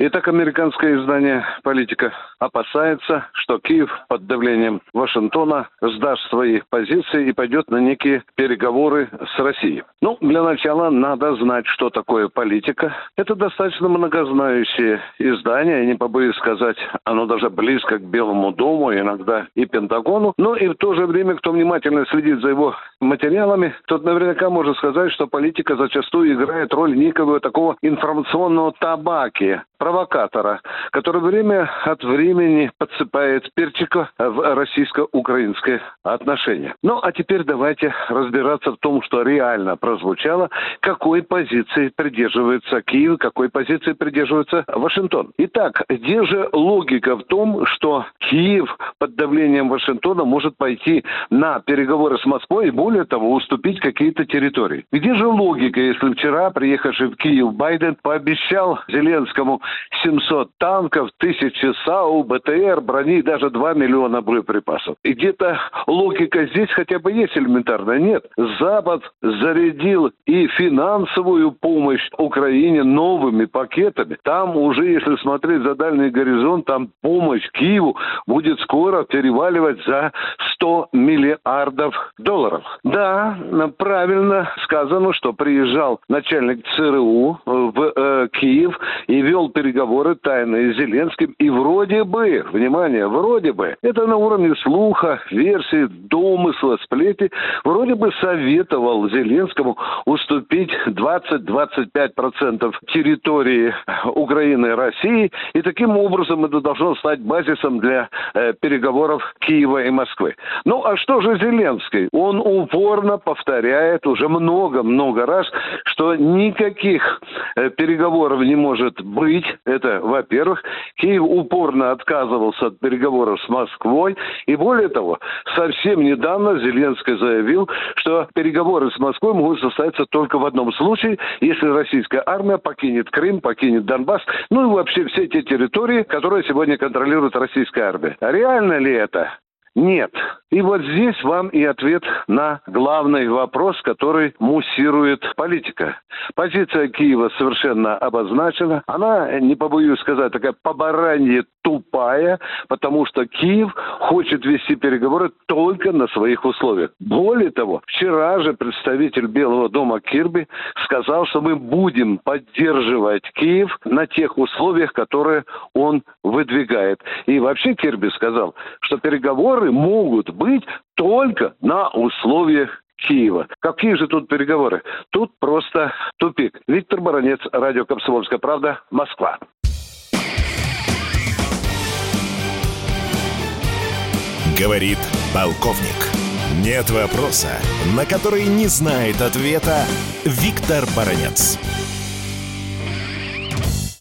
Итак, американское издание «Политика» опасается, что Киев под давлением Вашингтона сдаст свои позиции и пойдет на некие переговоры с Россией. Ну, для начала надо знать, что такое политика. Это достаточно многознающее издание, не побоюсь сказать, оно даже близко к Белому дому, иногда и Пентагону. Но и в то же время, кто внимательно следит за его материалами, тот наверняка может сказать, что политика зачастую играет роль некого такого информационного табаки, провокатора, который время от времени подсыпает перчика в российско-украинское отношение. Ну, а теперь давайте разбираться в том, что реально прозвучало, какой позиции придерживается Киев, какой позиции придерживается Вашингтон. Итак, где же логика в том, что Киев под давлением Вашингтона может пойти на переговоры с Москвой и более того уступить какие-то территории? Где же логика, если вчера приехавший в Киев Байден пообещал Зеленскому 700 танков, тысячи САУ, БТР, брони, даже 2 миллиона боеприпасов. И где-то логика здесь хотя бы есть элементарная. Нет. Запад зарядил и финансовую помощь Украине новыми пакетами. Там уже, если смотреть за дальний горизонт, там помощь Киеву будет скоро переваливать за 100 миллиардов долларов. Да, правильно сказано, что приезжал начальник ЦРУ в э, Киев и вел переговоры тайные с Зеленским. И вроде бы, внимание, вроде бы, это на уровне слуха, версии, домысла, сплети, вроде бы советовал Зеленскому уступить 20-25% территории Украины и России. И таким образом это должно стать базисом для э, переговоров Киева и Москвы. Ну а что же Зеленский? Он упорно повторяет уже много-много раз, что никаких переговоров не может быть это, во-первых, Киев упорно отказывался от переговоров с Москвой. И более того, совсем недавно Зеленский заявил, что переговоры с Москвой могут состояться только в одном случае, если российская армия покинет Крым, покинет Донбасс, ну и вообще все те территории, которые сегодня контролирует российская армия. А реально ли это? Нет. И вот здесь вам и ответ на главный вопрос, который муссирует политика. Позиция Киева совершенно обозначена. Она, не побоюсь сказать, такая по баранье тупая, потому что Киев хочет вести переговоры только на своих условиях. Более того, вчера же представитель Белого дома Кирби сказал, что мы будем поддерживать Киев на тех условиях, которые он выдвигает. И вообще Кирби сказал, что переговоры могут быть только на условиях Киева. Какие же тут переговоры? Тут просто тупик. Виктор Баранец, радио «Комсомольская правда», Москва. Говорит полковник. Нет вопроса, на который не знает ответа Виктор Баранец.